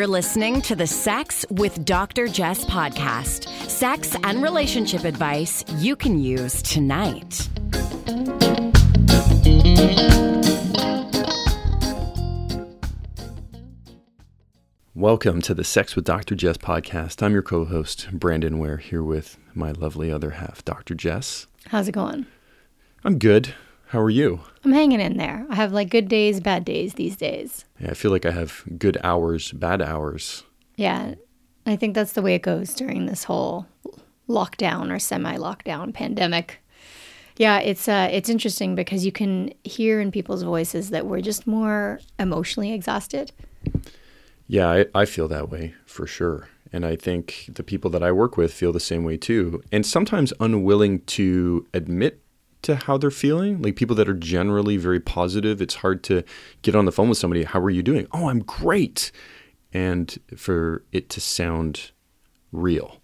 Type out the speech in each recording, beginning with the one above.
You're listening to the Sex with Dr. Jess podcast. Sex and relationship advice you can use tonight. Welcome to the Sex with Dr. Jess podcast. I'm your co host, Brandon Ware, here with my lovely other half, Dr. Jess. How's it going? I'm good. How are you? I'm hanging in there. I have like good days, bad days these days. Yeah, I feel like I have good hours, bad hours. Yeah, I think that's the way it goes during this whole lockdown or semi-lockdown pandemic. Yeah, it's uh, it's interesting because you can hear in people's voices that we're just more emotionally exhausted. Yeah, I, I feel that way for sure. And I think the people that I work with feel the same way too. And sometimes unwilling to admit to how they're feeling. Like people that are generally very positive, it's hard to get on the phone with somebody. How are you doing? Oh, I'm great. And for it to sound real.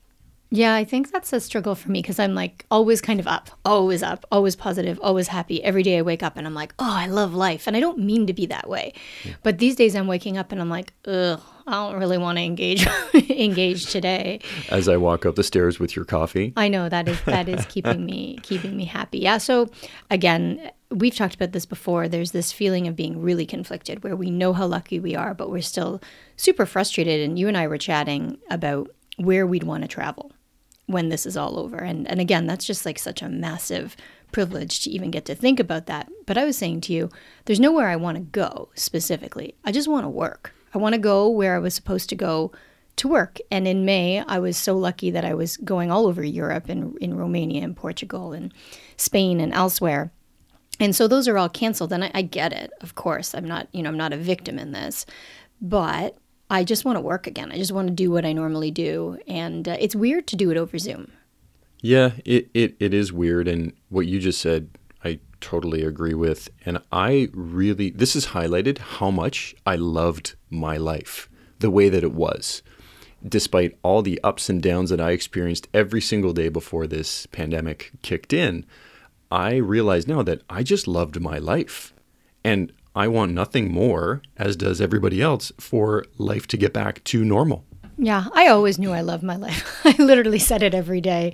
Yeah, I think that's a struggle for me because I'm like always kind of up, always up, always positive, always happy. Every day I wake up and I'm like, oh, I love life. And I don't mean to be that way. Yeah. But these days I'm waking up and I'm like, ugh, I don't really want to engage engage today. As I walk up the stairs with your coffee. I know that is that is keeping me keeping me happy. Yeah. So again, we've talked about this before. There's this feeling of being really conflicted where we know how lucky we are, but we're still super frustrated. And you and I were chatting about where we'd want to travel when this is all over. And and again, that's just like such a massive privilege to even get to think about that. But I was saying to you, there's nowhere I want to go specifically. I just want to work. I want to go where I was supposed to go to work. And in May, I was so lucky that I was going all over Europe and in Romania and Portugal and Spain and elsewhere. And so those are all canceled. And I, I get it, of course. I'm not, you know, I'm not a victim in this. But I just want to work again. I just want to do what I normally do. And uh, it's weird to do it over Zoom. Yeah, it, it, it is weird. And what you just said, totally agree with. And I really, this has highlighted how much I loved my life, the way that it was. Despite all the ups and downs that I experienced every single day before this pandemic kicked in, I realize now that I just loved my life. And I want nothing more, as does everybody else, for life to get back to normal. Yeah, I always knew I loved my life. I literally said it every day.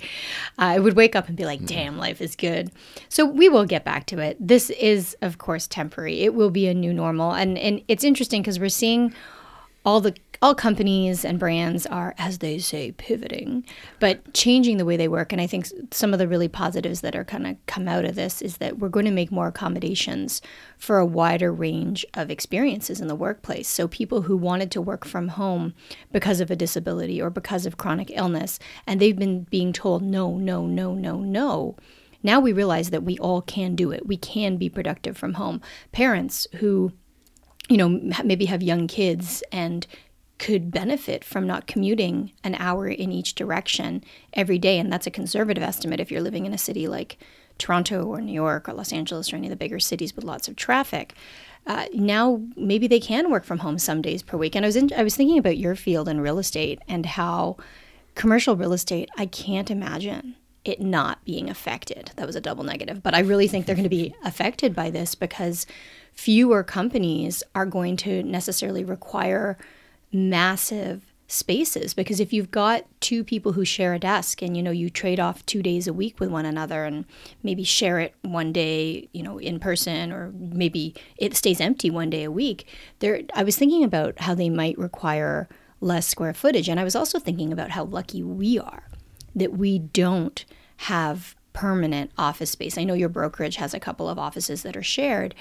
I would wake up and be like, mm. damn, life is good. So we will get back to it. This is, of course, temporary. It will be a new normal. And, and it's interesting because we're seeing all the all companies and brands are, as they say, pivoting, but changing the way they work. And I think some of the really positives that are kind of come out of this is that we're going to make more accommodations for a wider range of experiences in the workplace. So people who wanted to work from home because of a disability or because of chronic illness, and they've been being told no, no, no, no, no. Now we realize that we all can do it. We can be productive from home. Parents who you know, maybe have young kids and could benefit from not commuting an hour in each direction every day. And that's a conservative estimate if you're living in a city like Toronto or New York or Los Angeles or any of the bigger cities with lots of traffic. Uh, now maybe they can work from home some days per week. And I was in, I was thinking about your field in real estate and how commercial real estate. I can't imagine it not being affected. That was a double negative, but I really think they're going to be affected by this because fewer companies are going to necessarily require massive spaces because if you've got two people who share a desk and you know you trade off 2 days a week with one another and maybe share it one day you know in person or maybe it stays empty one day a week there I was thinking about how they might require less square footage and I was also thinking about how lucky we are that we don't have permanent office space. I know your brokerage has a couple of offices that are shared,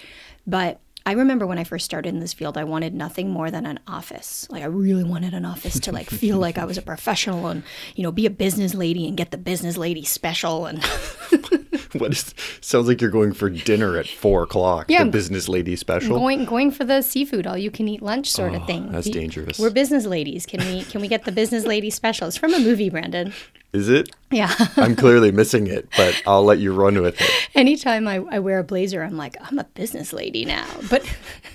but I remember when I first started in this field, I wanted nothing more than an office. Like I really wanted an office to like feel like I was a professional and you know be a business lady and get the business lady special and. what is sounds like you're going for dinner at four o'clock? Yeah, the business lady special. Going going for the seafood, all you can eat lunch sort oh, of thing. That's dangerous. We're business ladies. Can we can we get the business lady special? It's from a movie, Brandon. Is it? Yeah. I'm clearly missing it, but I'll let you run with it. Anytime I, I wear a blazer, I'm like, I'm a business lady now. But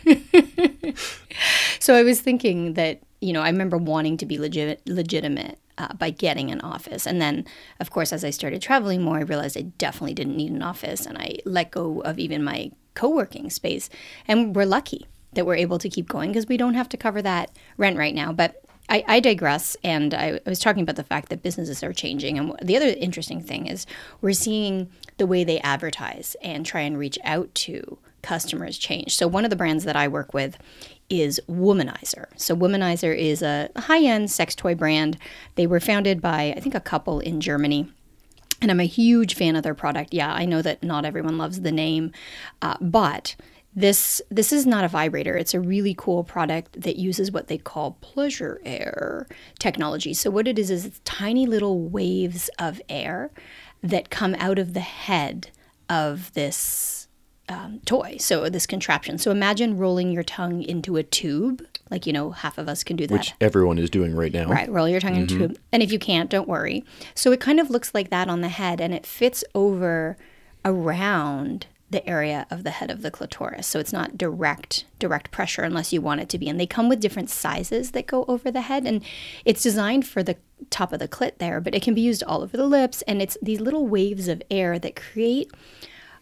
so I was thinking that, you know, I remember wanting to be legit, legitimate uh, by getting an office. And then, of course, as I started traveling more, I realized I definitely didn't need an office. And I let go of even my co working space. And we're lucky that we're able to keep going because we don't have to cover that rent right now. But I, I digress, and I, I was talking about the fact that businesses are changing. And the other interesting thing is we're seeing the way they advertise and try and reach out to customers change. So one of the brands that I work with is Womanizer. So Womanizer is a high-end sex toy brand. They were founded by I think a couple in Germany. And I'm a huge fan of their product. Yeah, I know that not everyone loves the name, uh, but this this is not a vibrator. It's a really cool product that uses what they call pleasure air technology. So what it is is it's tiny little waves of air that come out of the head of this um, toy. So this contraption. So imagine rolling your tongue into a tube, like you know half of us can do that. Which everyone is doing right now. Right, roll your tongue into a tube. And if you can't, don't worry. So it kind of looks like that on the head, and it fits over around the area of the head of the clitoris. So it's not direct direct pressure unless you want it to be. And they come with different sizes that go over the head and it's designed for the top of the clit there, but it can be used all over the lips and it's these little waves of air that create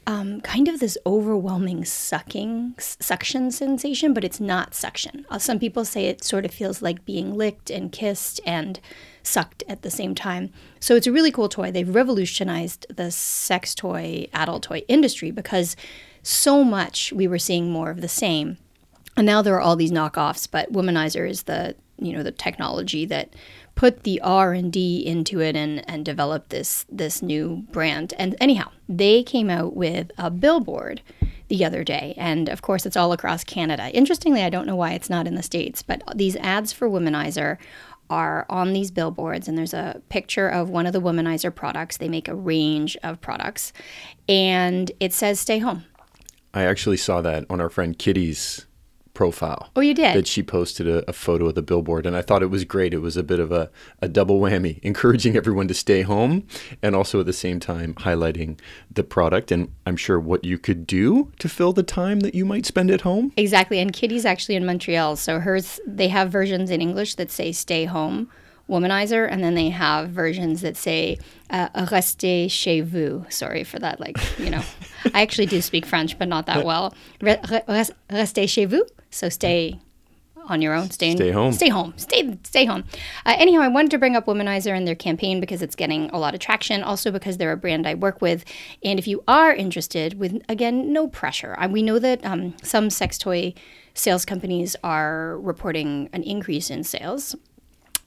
um, kind of this overwhelming sucking suction sensation, but it's not suction. Uh, some people say it sort of feels like being licked and kissed and sucked at the same time. So it's a really cool toy. They've revolutionized the sex toy, adult toy industry because so much we were seeing more of the same. And now there are all these knockoffs, but Womanizer is the you know the technology that put the R&D into it and and developed this this new brand. And anyhow, they came out with a billboard the other day. And of course, it's all across Canada. Interestingly, I don't know why it's not in the States, but these ads for Womanizer are on these billboards and there's a picture of one of the womanizer products. They make a range of products. And it says stay home. I actually saw that on our friend Kitty's profile. Oh, you did? That she posted a, a, photo of the billboard, and I thought it was great. It was a bit of a, a double whammy, encouraging everyone to stay home and also at the same time highlighting the product and I'm sure what you could do to fill the time that you might spend at home. Exactly. And Kitty's actually in Montreal, so hers, they have versions in English that say stay home womanizer, and then they have versions that say uh, "restez chez vous." Sorry for that. Like you know, I actually do speak French, but not that well. Restez chez vous. So stay on your own. Stay, stay home. Stay home. Stay stay home. Uh, anyhow, I wanted to bring up Womanizer and their campaign because it's getting a lot of traction. Also because they're a brand I work with, and if you are interested, with again no pressure. I, we know that um, some sex toy sales companies are reporting an increase in sales.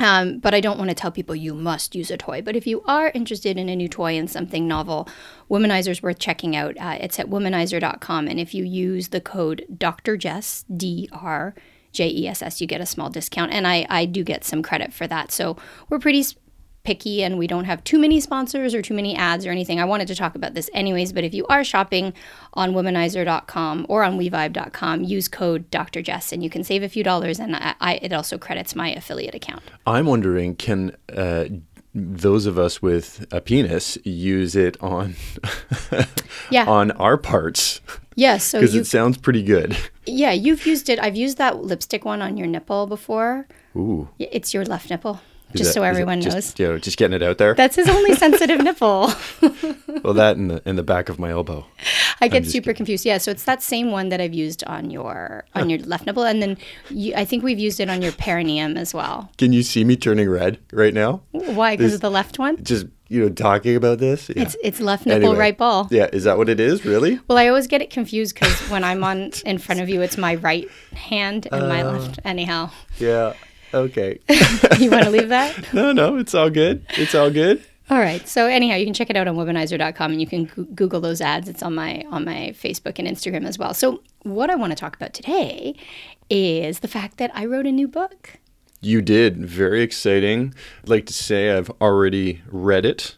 Um, but I don't want to tell people you must use a toy. But if you are interested in a new toy and something novel, Womanizer is worth checking out. Uh, it's at womanizer.com. And if you use the code Dr. Jess, D R J E S S, you get a small discount. And I, I do get some credit for that. So we're pretty picky and we don't have too many sponsors or too many ads or anything. I wanted to talk about this anyways, but if you are shopping on womanizer.com or on wevibe.com, use code Dr. Jess and you can save a few dollars and I, I, it also credits my affiliate account. I'm wondering, can uh, those of us with a penis use it on yeah. on our parts? Yes, so because it sounds pretty good. Yeah, you've used it. I've used that lipstick one on your nipple before. Ooh, it's your left nipple just that, so everyone just, knows. You know, just getting it out there. That's his only sensitive nipple. well, that in the in the back of my elbow. I get super kidding. confused. Yeah, so it's that same one that I've used on your on your left nipple, and then you, I think we've used it on your perineum as well. Can you see me turning red right now? Why? Because of the left one? Just you know, talking about this. Yeah. It's it's left nipple, anyway, right ball. Yeah, is that what it is? Really? Well, I always get it confused because when I'm on in front of you, it's my right hand and uh, my left. Anyhow. Yeah. Okay. you want to leave that? no, no, it's all good. It's all good. All right. So anyhow, you can check it out on womanizer.com and you can go- Google those ads. It's on my on my Facebook and Instagram as well. So what I want to talk about today is the fact that I wrote a new book. You did. Very exciting. I'd like to say I've already read it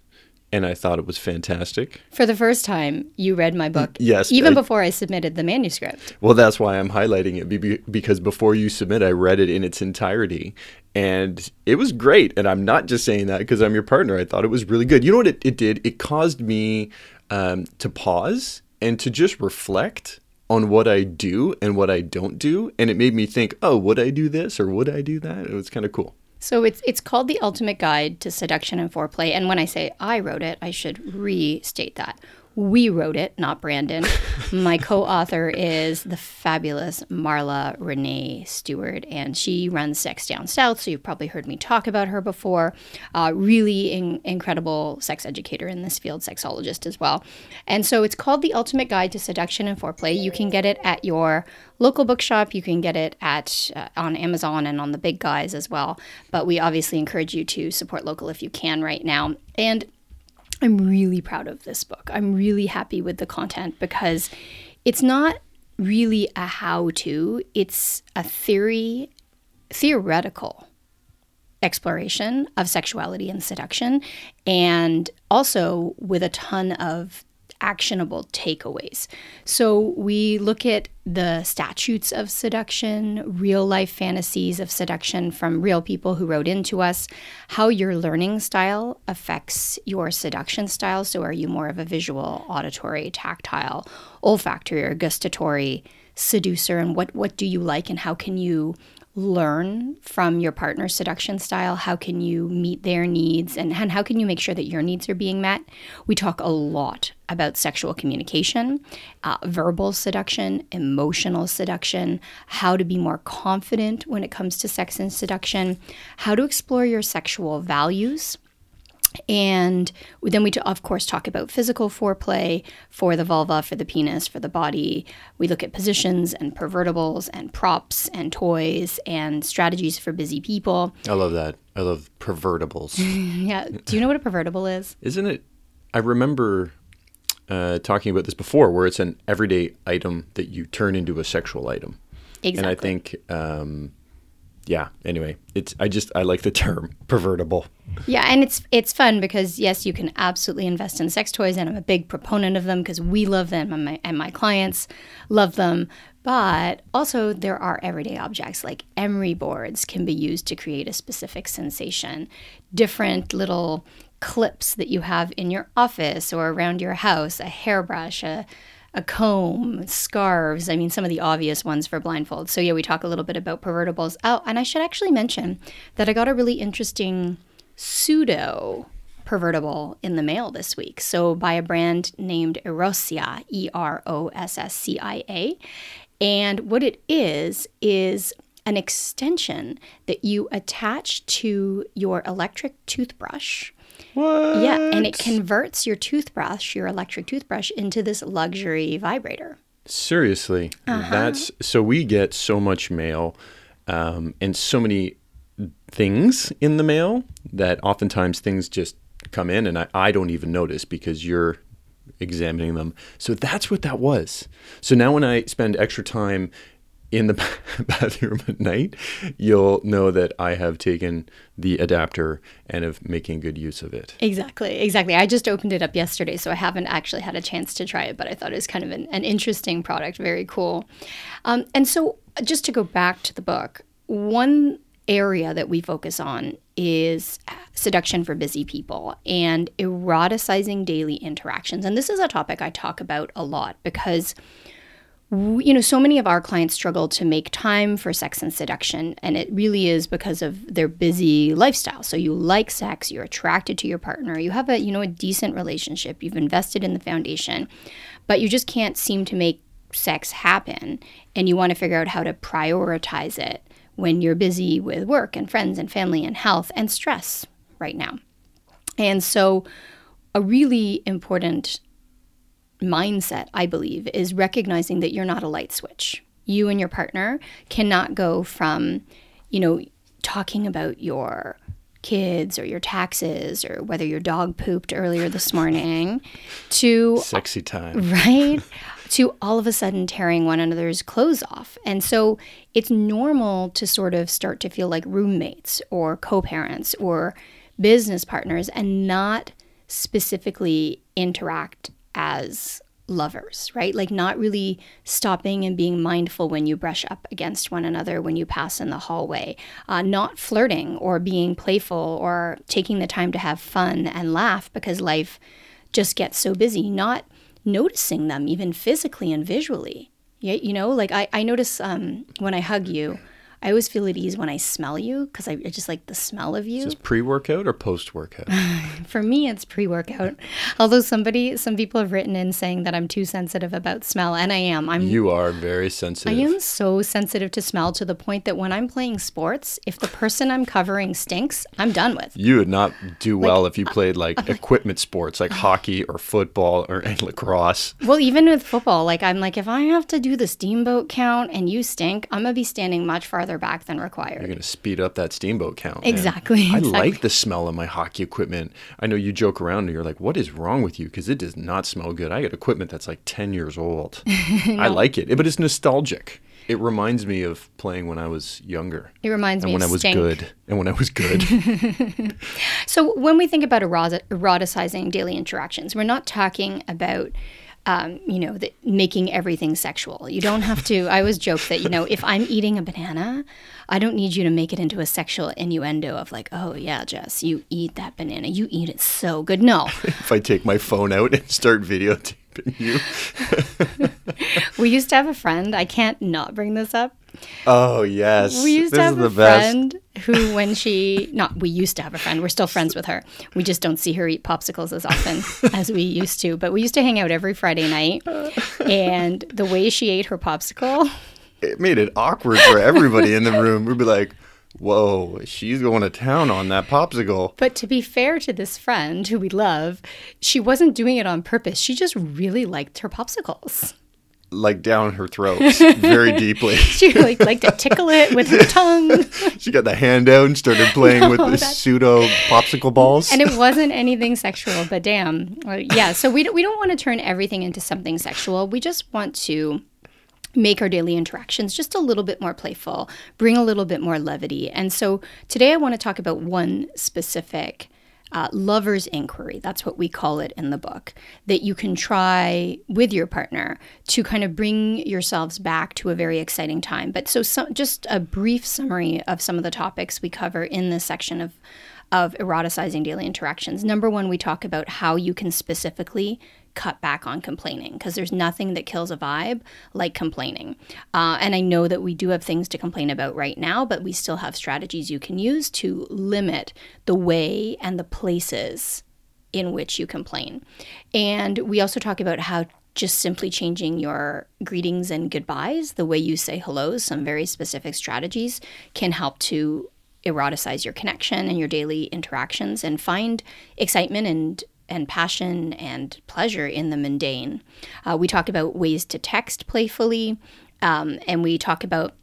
and I thought it was fantastic. For the first time, you read my book. Yes. Even I, before I submitted the manuscript. Well, that's why I'm highlighting it because before you submit, I read it in its entirety. And it was great. And I'm not just saying that because I'm your partner. I thought it was really good. You know what it, it did? It caused me um, to pause and to just reflect on what I do and what I don't do. And it made me think, oh, would I do this or would I do that? It was kind of cool. So it's it's called The Ultimate Guide to Seduction and Foreplay. And when I say I wrote it, I should restate that. We wrote it, not Brandon. My co author is the fabulous Marla Renee Stewart, and she runs Sex Down South. So you've probably heard me talk about her before. Uh, really in- incredible sex educator in this field, sexologist as well. And so it's called The Ultimate Guide to Seduction and Foreplay. You can get it at your local bookshop. You can get it at uh, on Amazon and on the big guys as well. But we obviously encourage you to support local if you can right now. And I'm really proud of this book. I'm really happy with the content because it's not really a how to, it's a theory, theoretical exploration of sexuality and seduction, and also with a ton of actionable takeaways. So we look at the statutes of seduction, real life fantasies of seduction from real people who wrote into us, how your learning style affects your seduction style. So are you more of a visual, auditory, tactile, olfactory, or gustatory seducer? And what, what do you like, and how can you learn from your partner's seduction style? How can you meet their needs? And, and how can you make sure that your needs are being met? We talk a lot about sexual communication, uh, verbal seduction, emotional seduction, how to be more confident when it comes to sex and seduction, how to explore your sexual values and then we, of course, talk about physical foreplay for the vulva, for the penis, for the body. We look at positions and pervertibles and props and toys and strategies for busy people. I love that. I love pervertibles. yeah. Do you know what a pervertible is? Isn't it? I remember uh, talking about this before, where it's an everyday item that you turn into a sexual item. Exactly. And I think, um, yeah. Anyway, it's I just I like the term pervertible. Yeah, and it's it's fun because yes, you can absolutely invest in sex toys, and I'm a big proponent of them because we love them, and my and my clients love them. But also, there are everyday objects like emery boards can be used to create a specific sensation. Different little clips that you have in your office or around your house, a hairbrush, a a comb, scarves. I mean, some of the obvious ones for blindfolds. So, yeah, we talk a little bit about pervertibles. Oh, and I should actually mention that I got a really interesting pseudo pervertible in the mail this week. So, by a brand named Erosscia, E R O S S C I A. And what it is, is an extension that you attach to your electric toothbrush. What? Yeah, and it converts your toothbrush, your electric toothbrush, into this luxury vibrator. Seriously, Uh-huh. that's so we get so much mail um, and so many things in the mail that oftentimes things just come in and I, I don't even notice because you're examining them. So that's what that was. So now when I spend extra time in the bathroom at night, you'll know that I have taken the adapter and of making good use of it. Exactly, exactly. I just opened it up yesterday, so I haven't actually had a chance to try it, but I thought it was kind of an, an interesting product, very cool. Um, and so, just to go back to the book, one area that we focus on is seduction for busy people and eroticizing daily interactions. And this is a topic I talk about a lot because you know, so many of our clients struggle to make time for sex and seduction, and it really is because of their busy lifestyle. So you like sex, you're attracted to your partner, you have a, you know, a decent relationship, you've invested in the foundation, but you just can't seem to make sex happen, and you want to figure out how to prioritize it when you're busy with work and friends and family and health and stress right now. And so a really important mindset, I believe, is recognizing that you're not a light switch. You and your partner cannot go from, you know, talking about your kids or your taxes or whether your dog pooped earlier this morning to Sexy time. right? to all of a sudden tearing one another's clothes off. And so it's normal to sort of start to feel like roommates or co parents or business partners and not specifically interact as lovers, right? Like not really stopping and being mindful when you brush up against one another when you pass in the hallway, uh, not flirting or being playful or taking the time to have fun and laugh because life just gets so busy, not noticing them even physically and visually. Yeah, you know, like I, I notice um, when I hug you, I always feel at ease when I smell you because I, I just like the smell of you. Is this pre workout or post workout? For me, it's pre workout. Although somebody, some people have written in saying that I'm too sensitive about smell, and I am. I'm. you are very sensitive. I am so sensitive to smell to the point that when I'm playing sports, if the person I'm covering stinks, I'm done with. You would not do well if you uh, played like equipment sports like hockey or football or lacrosse. Well, even with football, like I'm like, if I have to do the steamboat count and you stink, I'm gonna be standing much farther back than required. You're going to speed up that steamboat count. man. Exactly, I like the smell of my hockey equipment. I know you joke around and you're like, what is wrong with you? Because it does not smell good. I got equipment that's like 10 years old. I like it, but it's nostalgic. It reminds me of playing when I was younger. It reminds and me when of I was good. And when I was good. So when we think about eroti- eroticizing daily interactions, we're not talking about. Um, you know, the, making everything sexual. You don't have to. I always joke that, you know, if I'm eating a banana, I don't need you to make it into a sexual innuendo of like, oh, yeah, Jess, you eat that banana. You eat it so good. No, if I take my phone out and start videotaping you. we used to have a friend. I can't not bring this up. Oh, yes. We used this to have is the a best. friend who, when she, not we used to have a friend, we're still friends with her. We just don't see her eat popsicles as often as we used to. But we used to hang out every Friday night. And the way she ate her popsicle, it made it awkward for everybody in the room. We'd be like, whoa, she's going to town on that popsicle. but to be fair to this friend who we love, she wasn't doing it on purpose. She just really liked her popsicles. Like down her throat, very deeply. She like liked to tickle it with her tongue. She got the hand out and started playing with oh, the pseudo popsicle balls. and it wasn't anything sexual but damn uh, yeah so we don't, we don't want to turn everything into something sexual we just want to make our daily interactions just a little bit more playful bring a little bit more levity and so today i want to talk about one specific uh, lover's inquiry that's what we call it in the book that you can try with your partner to kind of bring yourselves back to a very exciting time but so just a brief summary of some of the topics we cover in this section of of eroticizing daily interactions. Number one, we talk about how you can specifically cut back on complaining because there's nothing that kills a vibe like complaining. Uh, and I know that we do have things to complain about right now, but we still have strategies you can use to limit the way and the places in which you complain. And we also talk about how just simply changing your greetings and goodbyes, the way you say hellos, some very specific strategies can help to eroticize your connection and your daily interactions and find excitement and and passion and pleasure in the mundane. Uh, we talk about ways to text playfully, um, and we talk about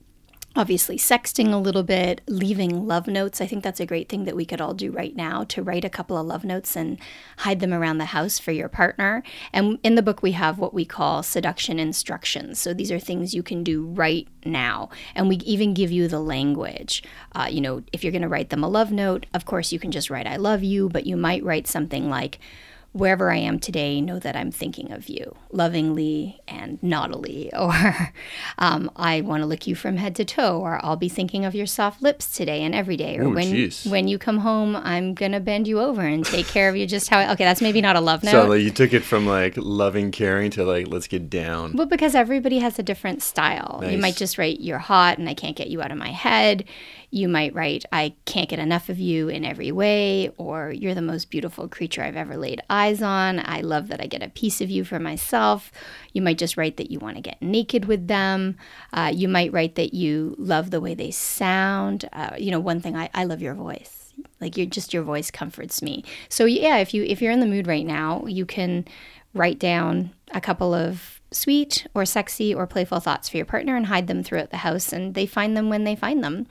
obviously sexting a little bit, leaving love notes. I think that's a great thing that we could all do right now to write a couple of love notes and hide them around the house for your partner. And in the book, we have what we call seduction instructions. So these are things you can do right now. And we even give you the language. Uh, you know, if you're going to write them a love note, of course, you can just write, I love you, but you might write something like, wherever I am today, know that I'm thinking of you lovingly and naughtily, or um, I want to lick you from head to toe, or I'll be thinking of your soft lips today and every day, or Ooh, when when you come home, I'm gonna bend you over and take care of you just how. Okay, that's maybe not a love note. so like, you took it from like loving, caring to like let's get down. Well, because everybody has a different style. You might just write, You're hot and I can't get you out of my head. You might write, I can't get enough of you in every way. Or You're the most beautiful creature I've ever laid eyes on. I love that I get a piece of you for myself. You might just write that you want to get naked with them. Uh, you might write that you love the way they sound. Uh, you know, one thing, I, I love your voice like you're just your voice comforts me so yeah if you if you're in the mood right now you can write down a couple of sweet or sexy or playful thoughts for your partner and hide them throughout the house and they find them when they find them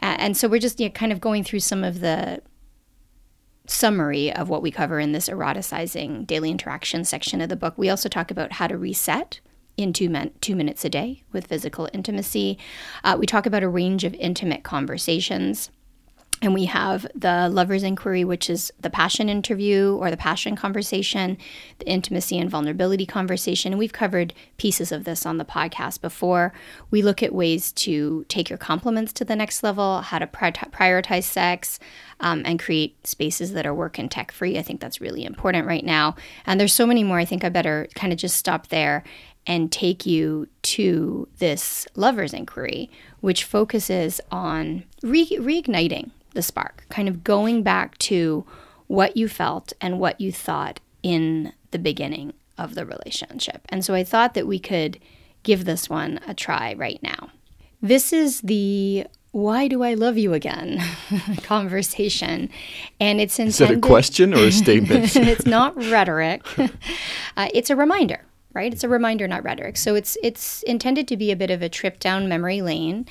and so we're just you know, kind of going through some of the summary of what we cover in this eroticizing daily interaction section of the book we also talk about how to reset in two, min- two minutes a day with physical intimacy. Uh, we talk about a range of intimate conversations. And we have the lover's inquiry, which is the passion interview or the passion conversation, the intimacy and vulnerability conversation. And we've covered pieces of this on the podcast before. We look at ways to take your compliments to the next level, how to pri- prioritize sex, um, and create spaces that are work and tech free. I think that's really important right now. And there's so many more. I think I better kind of just stop there and take you to this lover's inquiry, which focuses on re- reigniting the spark, kind of going back to what you felt and what you thought in the beginning of the relationship. And so I thought that we could give this one a try right now. This is the why do I love you again conversation. And it's intended. Is that a question or a statement? it's not rhetoric. Uh, it's a reminder, right? It's a reminder, not rhetoric. So it's it's intended to be a bit of a trip down memory lane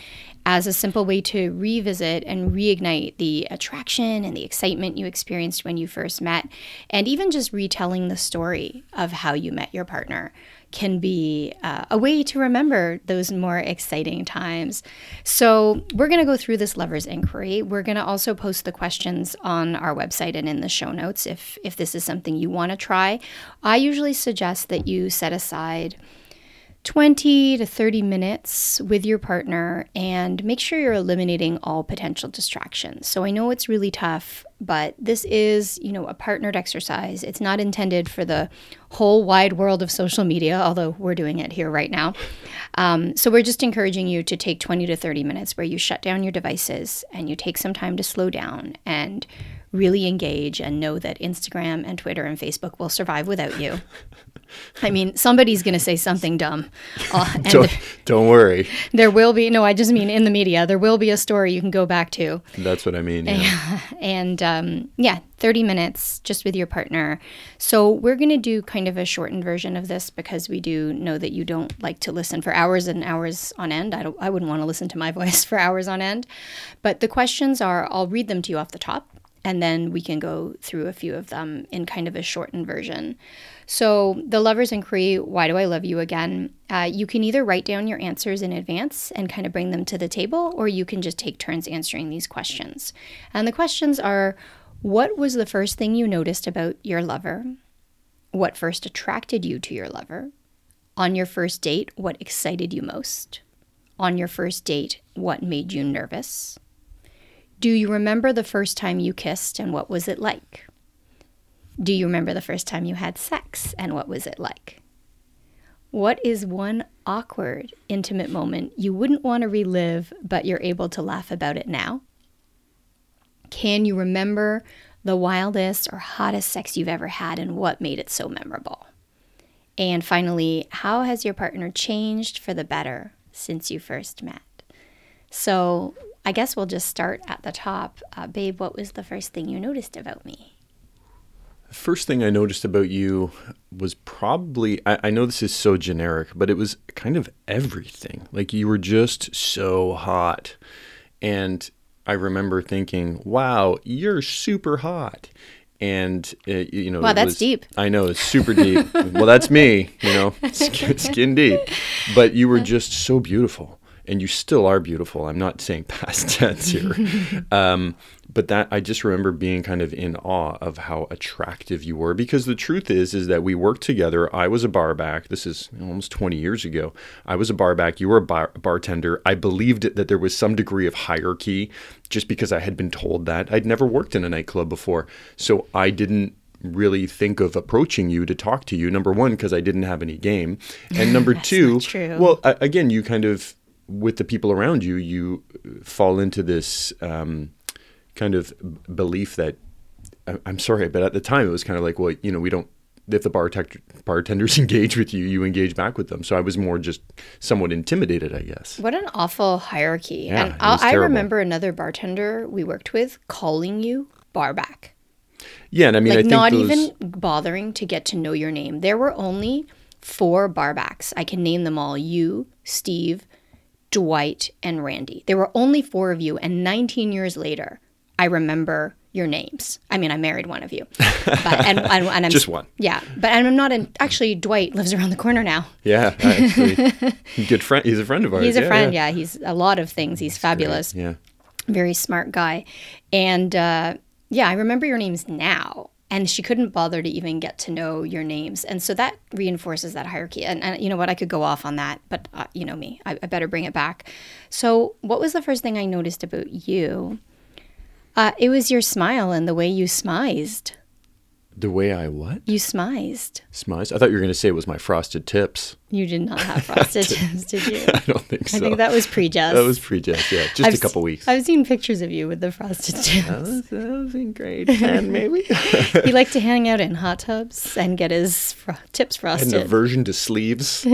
as a simple way to revisit and reignite the attraction and the excitement you experienced when you first met, and even just retelling the story of how you met your partner can be uh, a way to remember those more exciting times. So, we're going to go through this lover's inquiry. We're going to also post the questions on our website and in the show notes if if this is something you want to try. I usually suggest that you set aside 20 to 30 minutes with your partner and make sure you're eliminating all potential distractions. So I know it's really tough, but this is, you know, a partnered exercise. It's not intended for the whole wide world of social media, although we're doing it here right now. Um, so we're just encouraging you to take 20 to 30 minutes where you shut down your devices and you take some time to slow down and really engage and know that Instagram and Twitter and Facebook will survive without you. I mean, somebody's going to say something dumb. Uh, and don't, don't worry. There will be, no, I just mean in the media, there will be a story you can go back to. That's what I mean. Yeah. and um, yeah, 30 minutes just with your partner. So we're going to do kind of a shortened version of this because we do know that you don't like to listen for hours and hours on end. I, don't, I wouldn't want to listen to my voice for hours on end. But the questions are, I'll read them to you off the top and then we can go through a few of them in kind of a shortened version. So, the lover's inquiry, why do I love you again? Uh, you can either write down your answers in advance and kind of bring them to the table, or you can just take turns answering these questions. And the questions are what was the first thing you noticed about your lover? What first attracted you to your lover? On your first date, what excited you most? On your first date, what made you nervous? Do you remember the first time you kissed and what was it like? Do you remember the first time you had sex and what was it like? What is one awkward, intimate moment you wouldn't want to relive, but you're able to laugh about it now? Can you remember the wildest or hottest sex you've ever had and what made it so memorable? And finally, how has your partner changed for the better since you first met? So I guess we'll just start at the top. Uh, babe, what was the first thing you noticed about me? The first thing I noticed about you was probably, I, I, know this is so generic, but it was kind of everything. Like you were just so hot. And I remember thinking, wow, you're super hot. And, uh, you know, wow, that's was, deep. I know, it's super deep. well, that's me, you know, skin, skin deep. But you were just so beautiful and you still are beautiful. I'm not saying past tense here, um, but that I just remember being kind of in awe of how attractive you were. Because the truth is, is that we worked together. I was a barback. This is almost 20 years ago. I was a barback. You were a bar- bartender. I believed that there was some degree of hierarchy, just because I had been told that. I'd never worked in a nightclub before, so I didn't really think of approaching you to talk to you. Number one, because I didn't have any game, and number two, well, again, you kind of with the people around you, you fall into this um, kind of belief that I'm sorry, but at the time it was kind of like, well, you know, we don't. If the bar tech, bartenders engage with you, you engage back with them. So I was more just somewhat intimidated, I guess. What an awful hierarchy! Yeah, and I remember another bartender we worked with calling you barback. Yeah, and I mean, like I not those... even bothering to get to know your name. There were only four barbacks. I can name them all: you, Steve, Dwight, and Randy. There were only four of you, and 19 years later, I remember your names. I mean, I married one of you, but, and, and, and I'm just one. Yeah, but I'm not in. Actually, Dwight lives around the corner now. Yeah, good friend. He's a friend of ours. He's a yeah, friend. Yeah. yeah. he's a lot of things. He's fabulous. Great. Yeah, very smart guy, and uh, yeah, I remember your names now and she couldn't bother to even get to know your names. And so that reinforces that hierarchy. And, and you know what? I could go off on that but uh, you know me. I, I, better bring it back. So what was the first thing i noticed about you? Uh, it was your smile and the way you smized The way I what? You smized. Smized? I thought you were going to say it was my frosted tips. You did not have frosted tips, did you? I don't think so. I think that was pre-Jess. That was pre-Jess, yeah. Just I've a couple s- weeks. I've seen pictures of you with the frosted tips. That was, that was in grade 10, maybe. he liked to hang out in hot tubs and get his fro- tips had an aversion to sleeves.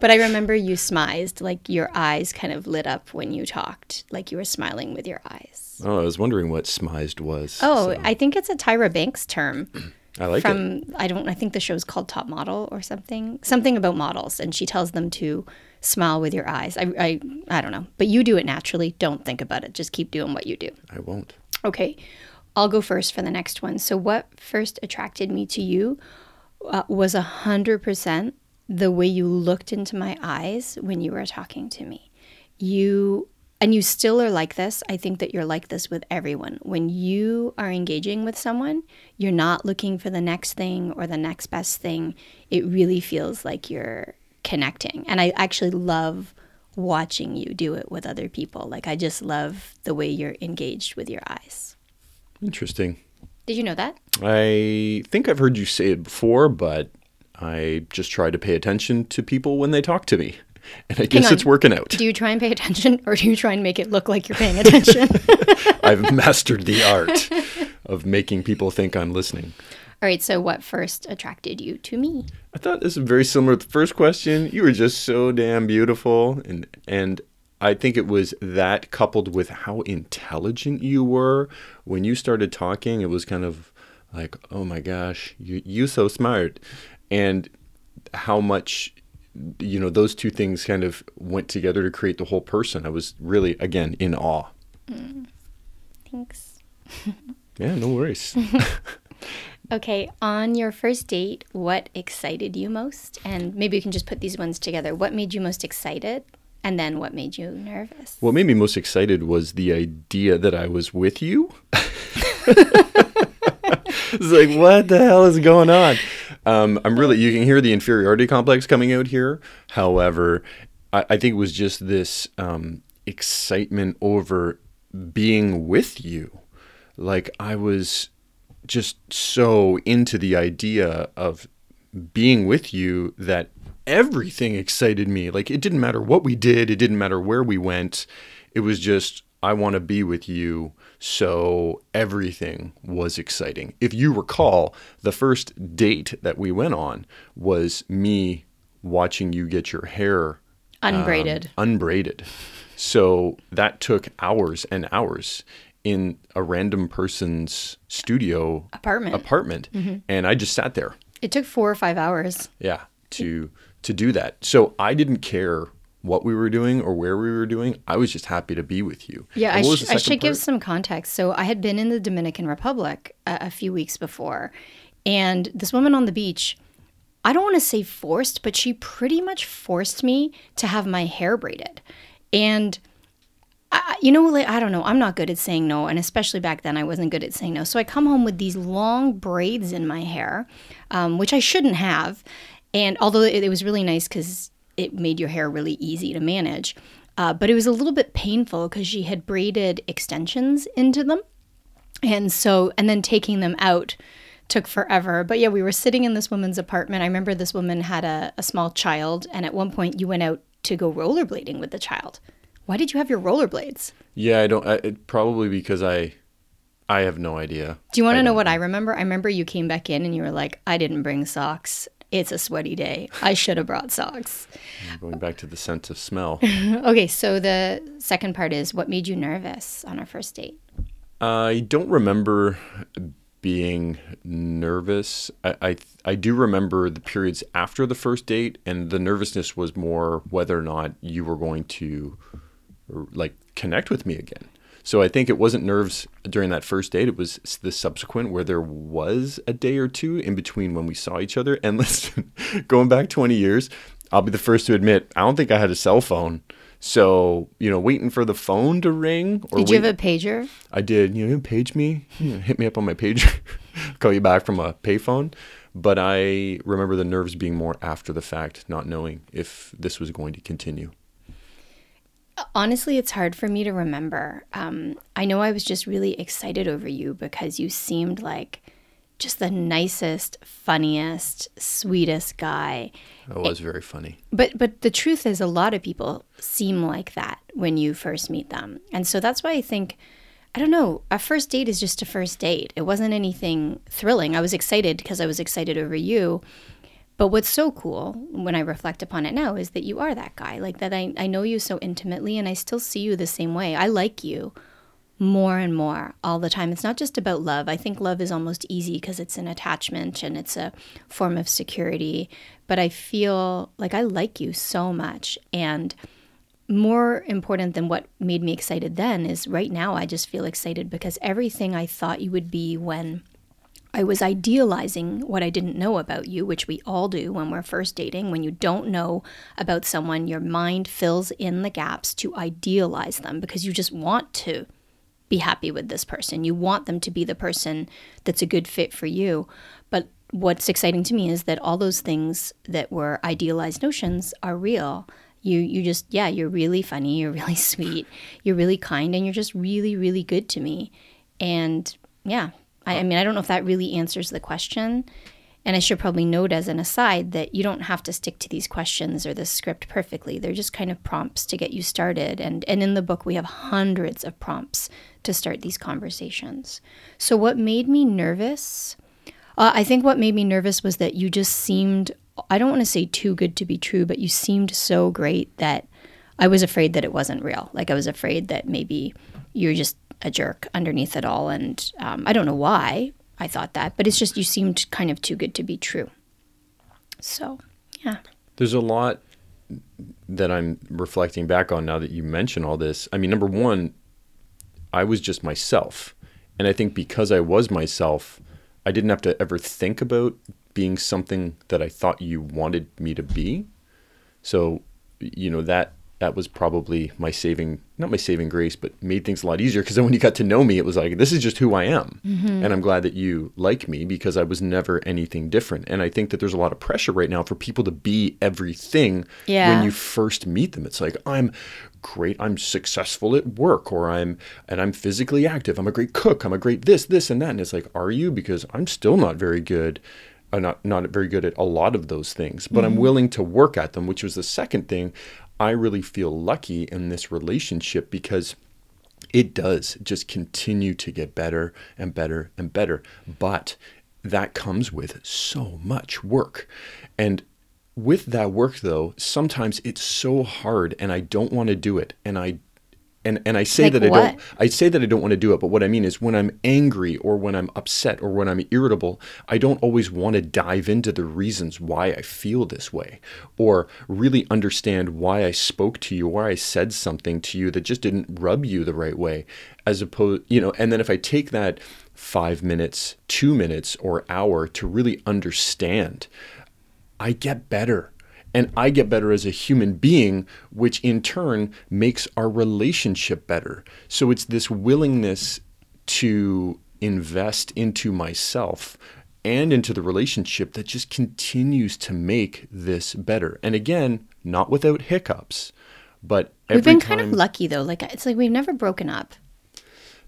But I remember you smized, like your eyes kind of lit up when you talked, like you were smiling with your eyes. Oh, I was wondering what smized was. Oh, so I think it's a Tyra Banks term I like it. from I don't I think the show's called Top Model or something. Something about models and she tells them to smile with your eyes. I I I don't know. But you do it naturally. Don't think about it. Just keep doing what you do. I won't. Okay. I'll go first for the next one. So what first attracted me to you uh, was a hundred percent the way you looked into my eyes when you were talking to me. You and you still are like this. I think that you're like this with everyone. When you are engaging with someone, you're not looking for the next thing or the next best thing. It really feels like you're connecting. And I actually love watching you do it with other people. Like I just love the way you're engaged with your eyes. Interesting. Did you know that? I think I've heard you say it before, but I just try to pay attention to people when they talk to me. And I guess it's working out. Do you try and pay attention or do you try and make it look like you're paying attention? I've mastered the art of making people think I'm listening. All right, so what first attracted you to me? I thought this was very similar to the first question. You were just so damn beautiful and and I think it was that coupled with how intelligent you were when you started talking. It was kind of like, "Oh my gosh, you you so smart." And how much you know, those two things kind of went together to create the whole person. I was really again in awe. Mm. Thanks. Yeah, no worries. Okay, on your first date, what excited you most? And maybe we can just put these ones together. What made you most excited? And then what made you nervous? What made me most excited was the idea that I was with you. it's like, what the hell is going on? Um, I'm really, you can hear the inferiority complex coming out here. However, I, I think it was just this um, excitement over being with you. Like, I was just so into the idea of being with you that everything excited me. Like it didn't matter what we did, it didn't matter where we went. It was just I want to be with you. So everything was exciting. If you recall, the first date that we went on was me watching you get your hair Unbraided. um, unbraided. So that took hours and hours in a random person's studio Apartment. apartment, and I just sat there. it took four or five hours. Yeah, to to do that. So I didn't care what we were doing or where we were doing. I was just happy to be with you. Yeah, I, sh- I should give some context. So I had been in the Dominican Republic a, a few weeks before, and this woman on the beach, I don't want to say forced, but she pretty much forced me to have my hair braided. And I, you know, like I don't know, I'm not good at saying no, and especially back then, I wasn't good at saying no. So I come home with these long braids in my hair, um, which I shouldn't have. And although it, it was really nice because it made your hair really easy to manage, uh, but it was a little bit painful because she had braided extensions into them, and so and then taking them out took forever. But yeah, we were sitting in this woman's apartment. I remember this woman had a, a small child, and at one point you went out to go rollerblading with the child. Why did you have your rollerblades? Yeah, I don't. I, it, probably because I, I have no idea. Do you want to know what I remember? I remember you came back in and you were like, I didn't bring socks. It's a sweaty day. I should have brought socks. Going back to the sense of smell. Okay, so the second part is what made you nervous on our first date? I don't remember being nervous. I, I I do remember the periods after the first date, and the nervousness was more whether or not you were going to like connect with me again. So I think it wasn't nerves during that first date. It was the subsequent where there was a day or two in between when we saw each other. And listen, going back 20 years, I'll be the first to admit I don't think I had a cell phone. So you know, waiting for the phone to ring or Did you wait- have a pager? I did. You know, you page me, you know, hit me up on my pager, call you back from a payphone. But I remember the nerves being more after the fact, not knowing if this was going to continue. Honestly, it's hard for me to remember. Um, I know I was just really excited over you because you seemed like just the nicest, funniest, sweetest guy. It was very funny. But but the truth is a lot of people seem like that when you first meet them. And so that's why I think I don't know, a first date is just a first date. It wasn't anything thrilling. I was excited because I was excited over you. But what's so cool when I reflect upon it now is that you are that guy. Like that I, I know you so intimately and I still see you the same way. I like you more and more all the time. It's not just about love. I think love is almost easy because it's an attachment and it's a form of security. But I feel like I like you so much. And more important than what made me excited then is right now I just feel excited because everything I thought you would be when I was idealizing what I didn't know about you, which we all do when we're first dating. When you don't know about someone, your mind fills in the gaps to idealize them because you just want to be happy with this person. You want them to be the person that's a good fit for you. But what's exciting to me is that all those things that were idealized notions are real. You you just yeah, you're really funny, you're really sweet, you're really kind and you're just really really good to me. And yeah, I, I mean I don't know if that really answers the question. And I should probably note as an aside that you don't have to stick to these questions or this script perfectly. They're just kind of prompts to get you started. And, and in the book, we have hundreds of prompts to start these conversations. So, what made me nervous? Uh, I think what made me nervous was that you just seemed, I don't want to say too good to be true, but you seemed so great that I was afraid that it wasn't real. Like, I was afraid that maybe you're just a jerk underneath it all. And um, I don't know why, I thought that, but it's just you seemed kind of too good to be true. So, yeah. There's a lot that I'm reflecting back on now that you mention all this. I mean, number one, I was just myself. And I think because I was myself, I didn't have to ever think about being something that I thought you wanted me to be. So, you know, that that was probably my saving not my saving grace but made things a lot easier because then when you got to know me it was like this is just who i am mm-hmm. and i'm glad that you like me because i was never anything different and i think that there's a lot of pressure right now for people to be everything yeah. when you first meet them it's like i'm great i'm successful at work or i'm and i'm physically active i'm a great cook i'm a great this this and that and it's like are you because i'm still not very good I'm uh, not not very good at a lot of those things, but mm-hmm. I'm willing to work at them, which was the second thing. I really feel lucky in this relationship because it does just continue to get better and better and better. But that comes with so much work. And with that work, though, sometimes it's so hard and I don't want to do it. And I and and I say like that what? I don't I say that I don't want to do it, but what I mean is when I'm angry or when I'm upset or when I'm irritable, I don't always want to dive into the reasons why I feel this way or really understand why I spoke to you, why I said something to you that just didn't rub you the right way as opposed, you know, and then if I take that 5 minutes, 2 minutes or hour to really understand, I get better and I get better as a human being, which in turn makes our relationship better. So it's this willingness to invest into myself and into the relationship that just continues to make this better. And again, not without hiccups, but we've been time, kind of lucky though. Like it's like we've never broken up.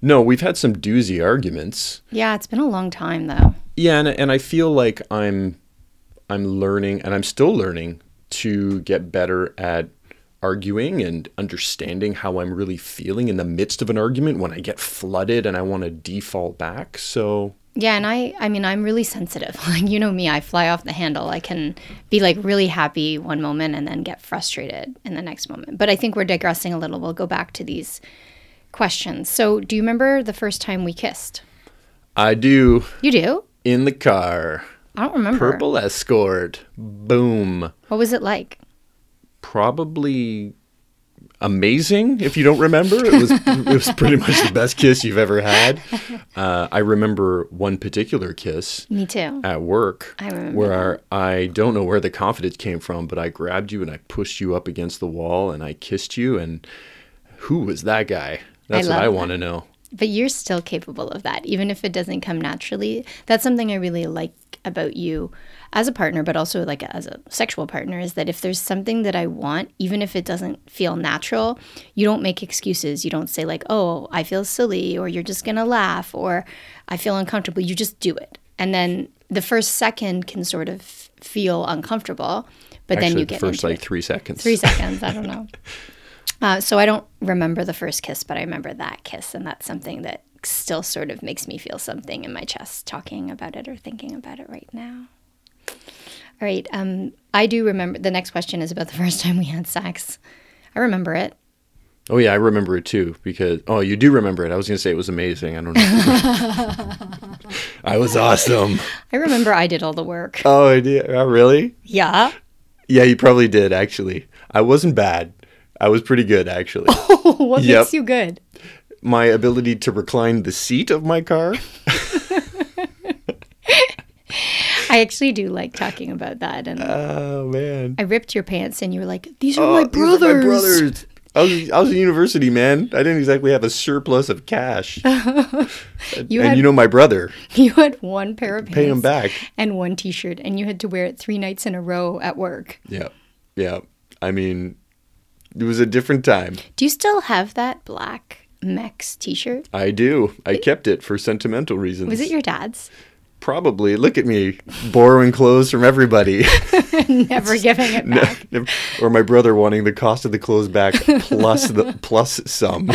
No, we've had some doozy arguments. Yeah, it's been a long time though. Yeah, and and I feel like I'm I'm learning and I'm still learning to get better at arguing and understanding how I'm really feeling in the midst of an argument when I get flooded and I want to default back. So yeah, and I I mean I'm really sensitive. Like you know me, I fly off the handle. I can be like really happy one moment and then get frustrated in the next moment. But I think we're digressing a little. We'll go back to these questions. So, do you remember the first time we kissed? I do. You do? In the car. I don't remember. Purple Escort. Boom. What was it like? Probably amazing. If you don't remember, it was it was pretty much the best kiss you've ever had. Uh, I remember one particular kiss. Me too. At work. I remember. Where I don't know where the confidence came from, but I grabbed you and I pushed you up against the wall and I kissed you. And who was that guy? That's I what I want to know. But you're still capable of that, even if it doesn't come naturally. That's something I really like about you as a partner, but also like as a sexual partner, is that if there's something that I want, even if it doesn't feel natural, you don't make excuses. You don't say, like, oh, I feel silly, or you're just going to laugh, or I feel uncomfortable. You just do it. and then the first second can sort of feel uncomfortable, but then you the get first like it. three seconds. three seconds. I don't know. Uh, so I don't remember the first kiss, but I remember that kiss, and that's something that still sort of makes me feel something in my chest talking about it or thinking about it right now. All right. Um, I do remember. The next question is about the first time we had sex. I remember it. Oh yeah, I remember it too because oh, you do remember it. I was gonna say it was amazing. I don't know. I was awesome. I remember I did all the work. Oh, I did. Oh, really? Yeah. Yeah, you probably did actually. I wasn't bad. I was pretty good actually. Oh, what Yep. makes you good? My ability to recline the seat of my car. I actually do like talking about that. And Oh man. I ripped your pants, and you were like, "These are Oh, my these are brothers." my brothers. I was, I was in university, man. I didn't exactly have a surplus of cash. You and had you know my brother. you had one pair of pants Pay him back. and one T-shirt, and you had to wear it three nights in a row at work. Yeah. Yeah. I mean, it was a different time. Do you still have that black Mexx T-shirt? I do. I kept it for sentimental reasons. Was it your dad's? Probably. Look at me borrowing clothes from everybody. Never giving it back. or my brother wanting the cost of the clothes back plus the plus some.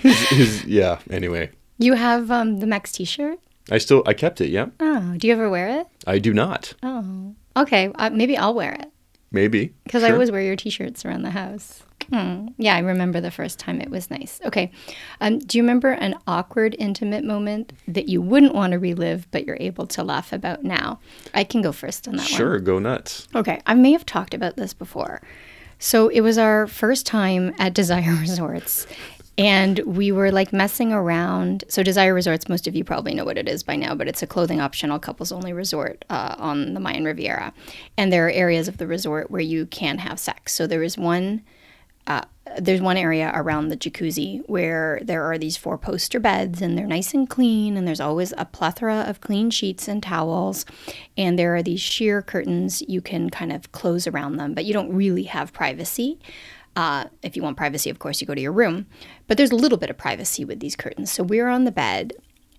His, his, yeah. Anyway, You have um, the Mexx T-shirt. I still I kept it. Yeah. Oh, do you ever wear it? I do not. Oh, okay. Uh, maybe I'll wear it Maybe because I always wear your T-shirts around the house. Hmm. Yeah, I remember the first time. It was nice. Okay. Um, do you remember an awkward, intimate moment that you wouldn't want to relive, but you're able to laugh about now? I can go first on that one. Sure. Go nuts. Okay, I may have talked about this before. So it was our first time at Desire Resorts, and we were like messing around. So Desire Resorts, most of you probably know what it is by now, but it's a clothing optional couples only resort uh, on the Mayan Riviera, and there are areas of the resort where you can have sex. So there is one. Uh, there's one area around the jacuzzi where there are these four poster beds and they're nice and clean and there's always a plethora of clean sheets and towels and there are these sheer curtains you can kind of close around them but you don't really have privacy uh, if you want privacy of course you go to your room but there's a little bit of privacy with these curtains so we're on the bed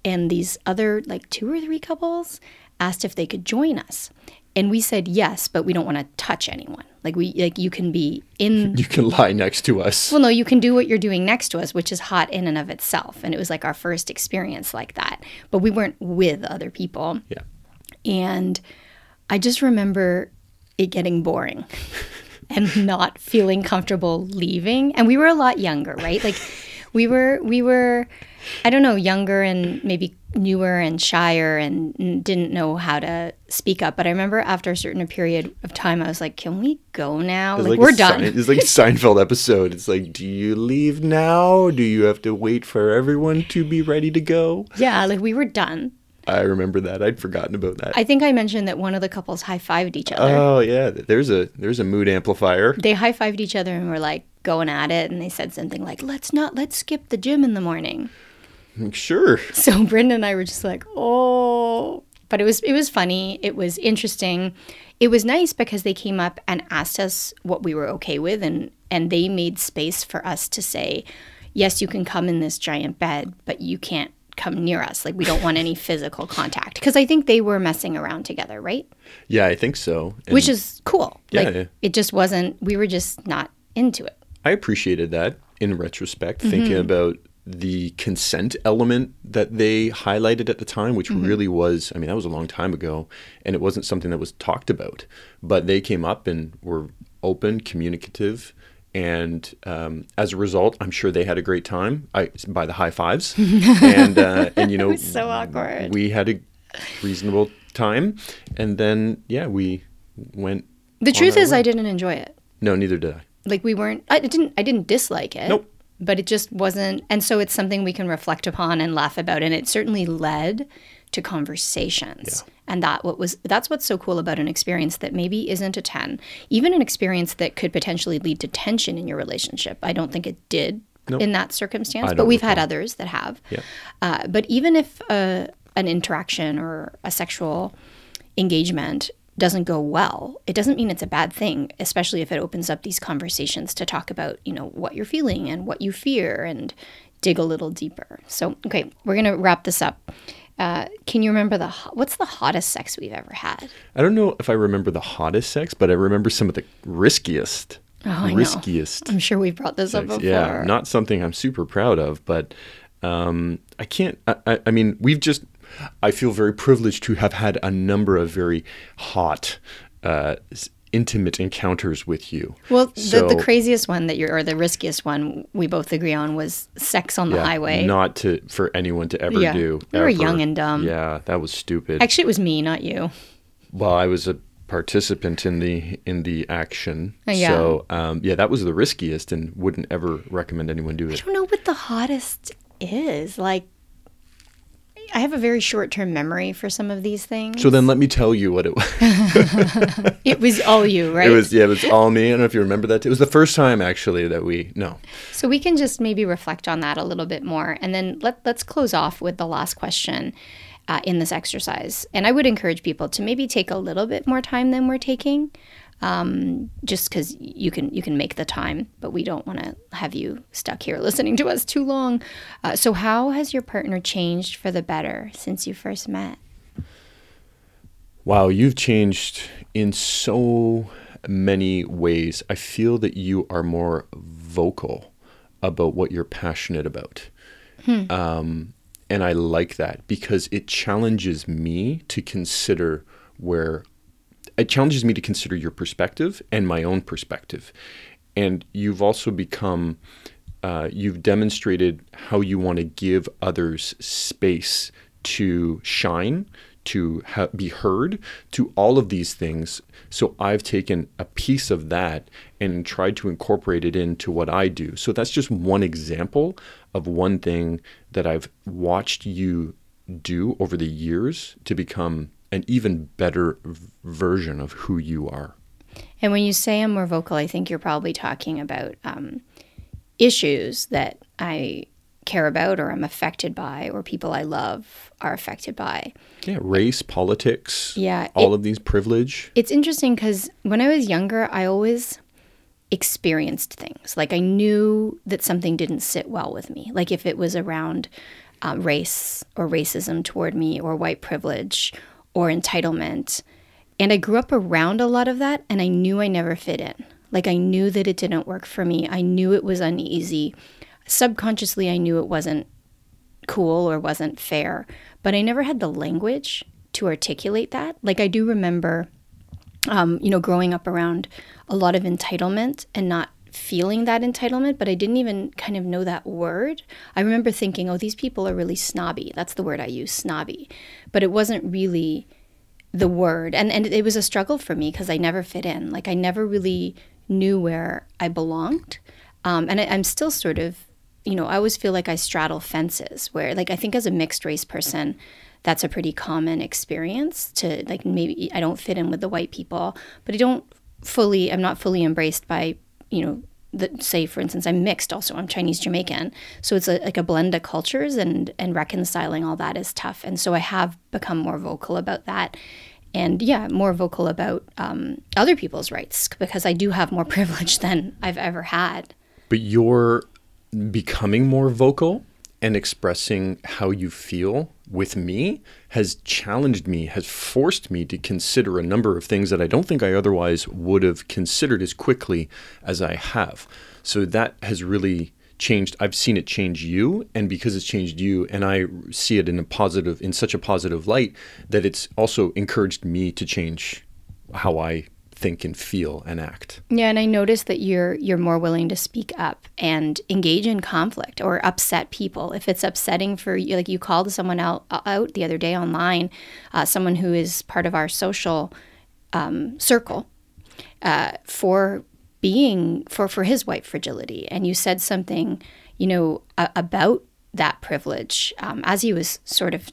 and these other like two or three couples asked if they could join us and we said yes but we don't want to touch anyone like we like you can be in You can lie next to us. well, no, you can do what you're doing next to us, which is hot in and of itself. And it was like our first experience like that. But we weren't with other people. Yeah. And I just remember it getting boring and not feeling comfortable leaving. And we were a lot younger, right? Like we were, we were, I don't know, younger and maybe newer and shyer and didn't know how to speak up. But I remember after a certain period of time, I was like, can we go now? It's Like, we're done. It's like a Seinfeld episode. It's like, do you leave now? Do you have to wait for everyone to be ready to go? Yeah, like we were done. I remember that. I'd forgotten about that. I think I mentioned that one of the couples high fived each other. oh yeah, there's a there's a mood amplifier. they high fived each other and were like going at it, and they said something like, "Let's not let's skip the gym in the morning." Sure. So Brenda and I were just like, "Oh." But it was it was funny. It was interesting. It was nice because they came up and asked us what we were okay with, and and they made space for us to say, "Yes, you can come in this giant bed, but you can't." Come near us like we don't want any physical contact because i think they were messing around together right Yeah, I think so. And which is cool. Yeah, like yeah. it just wasn't. We were just not into it. I appreciated that in retrospect, Mm-hmm. thinking about the consent element that they highlighted at the time, which Mm-hmm. really was, I mean, that was a long time ago, and it wasn't something that was talked about. But they came up and were open, communicative, and um, as a result, I'm sure they had a great time I, by the high fives. and, uh, and, you know, so awkward. we had a reasonable time. And then, yeah, we went. The truth is, way. I didn't enjoy it. No, neither did I. Like we weren't. I didn't. I didn't dislike it. Nope. But it just wasn't. And so it's something we can reflect upon and laugh about. And it certainly led to conversations. And that what was that's what's so cool about an experience that maybe isn't a ten, even an experience that could potentially lead to tension in your relationship. I don't think it did in that circumstance, but we've had others that have. Yeah. Uh, but even if uh, an interaction or a sexual engagement doesn't go well, it doesn't mean it's a bad thing, especially if it opens up these conversations to talk about, you know, what you're feeling and what you fear and dig a little deeper. So, okay, we're going to wrap this up. Uh, can you remember the what's the hottest sex we've ever had? I don't know if I remember the hottest sex, but I remember some of the riskiest. Oh, riskiest. I'm sure we've brought this up before. Yeah, not something I'm super proud of, but um, I can't. I, I, I mean, we've just. I feel very privileged to have had a number of very hot, uh, intimate encounters with you. Well, the, the craziest one that you're, or the riskiest one we both agree on was sex on the yeah, highway. Not to for anyone to ever Yeah. do. We were young and dumb. Yeah, that was stupid. Actually, it was me, not you. well, I was a participant in the in the action. Uh, yeah. So um, yeah, that was the riskiest, and wouldn't ever recommend anyone do it. I don't know what the hottest is. Like, I have a very short term memory for some of these things. So then, let me tell you what it was. it was all you, right? It was yeah, it was all me. I don't know if you remember that. It was the first time actually that we no. So we can just maybe reflect on that a little bit more, and then let let's close off with the last question uh, in this exercise. And I would encourage people to maybe take a little bit more time than we're taking, um, just because you can you can make the time, but we don't want to have you stuck here listening to us too long. Uh, so, how has your partner changed for the better since you first met? Wow, you've changed in so many ways. I feel that you are more vocal about what you're passionate about. Um, and I like that because it challenges me to consider where it challenges me to consider your perspective and my own perspective. And you've also become, uh, you've demonstrated how you want to give others space to shine, to ha- be heard, to all of these things. So I've taken a piece of that and tried to incorporate it into what I do. So that's just one example of one thing that I've watched you do over the years to become an even better v- version of who you are. And when you say I'm more vocal, I think you're probably talking about um, issues that I care about or I'm affected by or people I love are affected by. Yeah, race, politics, Yeah, all it- of these privilege. It's interesting because when I was younger, I always experienced things. Like I knew that something didn't sit well with me. Like if it was around um, race or racism toward me or white privilege or entitlement. And I grew up around a lot of that and I knew I never fit in. Like I knew that it didn't work for me. I knew it was uneasy. Subconsciously, I knew it wasn't cool or wasn't fair, but I never had the language to articulate that. Like I do remember um, you know, growing up around a lot of entitlement and not feeling that entitlement, but I didn't even kind of know that word. I remember thinking, oh, these people are really snobby. That's the word I use, snobby. But it wasn't really the word. And, and it was a struggle for me because I never fit in. Like I never really knew where I belonged. Um, and I, I'm still sort of, you know, I always feel like I straddle fences where, like, I think as a mixed race person, that's a pretty common experience to like maybe I don't fit in with the white people, but I don't fully I'm not fully embraced by, you know, say for instance I'm mixed also I'm Chinese Jamaican so it's a, like a blend of cultures and and reconciling all that is tough and so I have become more vocal about that. And yeah more vocal about um, other people's rights because I do have more privilege than I've ever had. But you're becoming more vocal and expressing how you feel with me has challenged me, has forced me to consider a number of things that I don't think I otherwise would have considered as quickly as I have. So that has really changed. I've seen it change you, and because it's changed you, and I see it in a positive, in such a positive light, that it's also encouraged me to change how I think and feel and act. Yeah, and I noticed that you're you're more willing to speak up and engage in conflict or upset people. If it's upsetting for you, like you called someone out out the other day online, uh, someone who is part of our social um, circle, uh, for being for for his white fragility, and you said something, you know, a- about that privilege um, as he was sort of.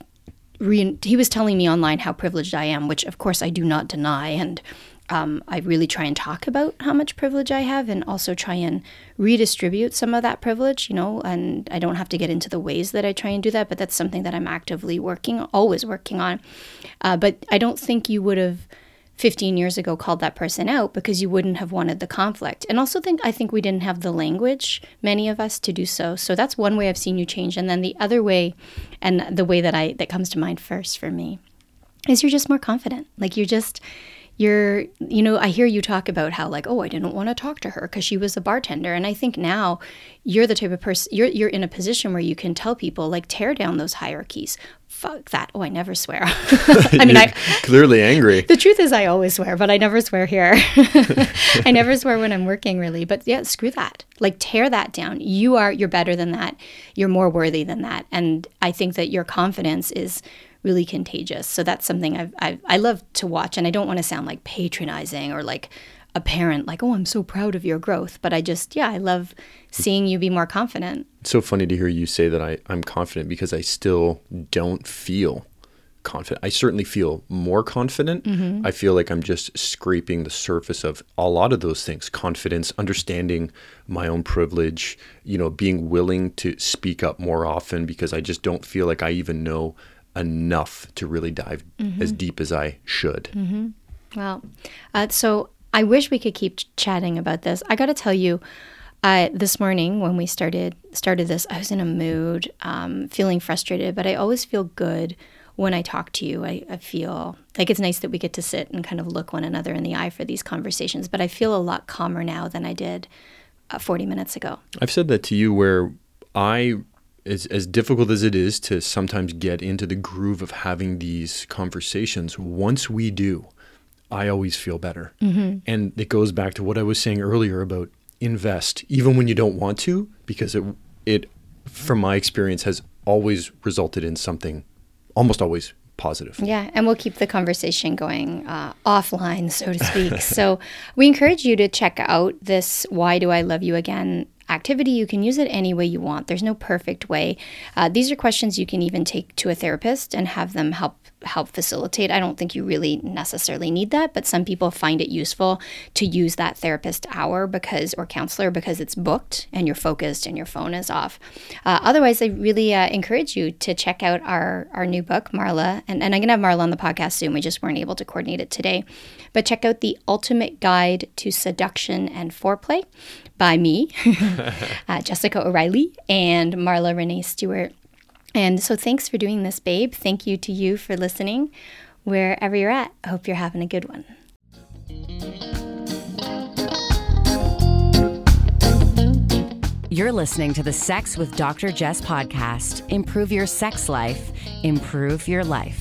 He was telling me online how privileged I am, which of course I do not deny, and um, I really try and talk about how much privilege I have and also try and redistribute some of that privilege, you know, and I don't have to get into the ways that I try and do that, but that's something that I'm actively working, always working on. Uh, but I don't think you would have 15 years ago called that person out because you wouldn't have wanted the conflict. And also think I think we didn't have the language, many of us, to do so. So that's one way I've seen you change. And then the other way, and the way that I that comes to mind first for me, is you're just more confident. Like you're just you're you know i hear you talk about how like oh i didn't want to talk to her because she was a bartender. And i think now you're the type of person you're, you're in a position where you can tell people like tear down those hierarchies. Fuck that. Oh i never swear. I mean i clearly angry. The truth is i always swear but i never swear here. I never swear when i'm working really. But yeah screw that. Like tear that down. You are you're better than that. You're more worthy than that. And i think that your confidence is really contagious. So that's something I've, I've, i love to watch. And I don't want to sound like patronizing or like a parent, like, oh, I'm so proud of your growth. But I just, yeah, I love seeing you be more confident. It's so funny to hear you say that I, I'm confident because I still don't feel confident. I certainly feel more confident. Mm-hmm. I feel like I'm just scraping the surface of a lot of those things confidence, understanding my own privilege, you know, being willing to speak up more often because I just don't feel like I even know enough to really dive mm-hmm. as deep as I should. Mm-hmm. Well, uh, so I wish we could keep chatting about this. I got to tell you, uh, this morning when we started started this, I was in a mood, um, feeling frustrated, but I always feel good when I talk to you. I, I, feel like it's nice that we get to sit and kind of look one another in the eye for these conversations. But I feel a lot calmer now than I did uh, 40 minutes ago. I've said that to you where I as, as difficult as it is to sometimes get into the groove of having these conversations, once we do, I always feel better. Mm-hmm. And it goes back to what I was saying earlier about invest, even when you don't want to, because it, it from my experience, has always resulted in something almost always positive. Yeah, and we'll keep the conversation going uh, offline, so to speak. so we encourage you to check out this Why Do I Love You Again activity. You can use it any way you want. There's no perfect way. Uh, these are questions you can even take to a therapist and have them help help facilitate. I don't think you really necessarily need that, but some people find it useful to use that therapist hour because or counselor because it's booked and you're focused and your phone is off. Uh, otherwise, I really uh, encourage you to check out our our new book, Marla, and, and I'm gonna have Marla on the podcast soon. We just weren't able to coordinate it today, but check out the Ultimate Guide to Seduction and Foreplay by me, uh, Jessica O'Reilly, and Marla Renee Stewart. And so thanks for doing this, babe. Thank you to you for listening wherever you're at. I hope you're having a good one. You're listening to the Sex with Dr. Jess podcast. Improve your sex life, improve your life.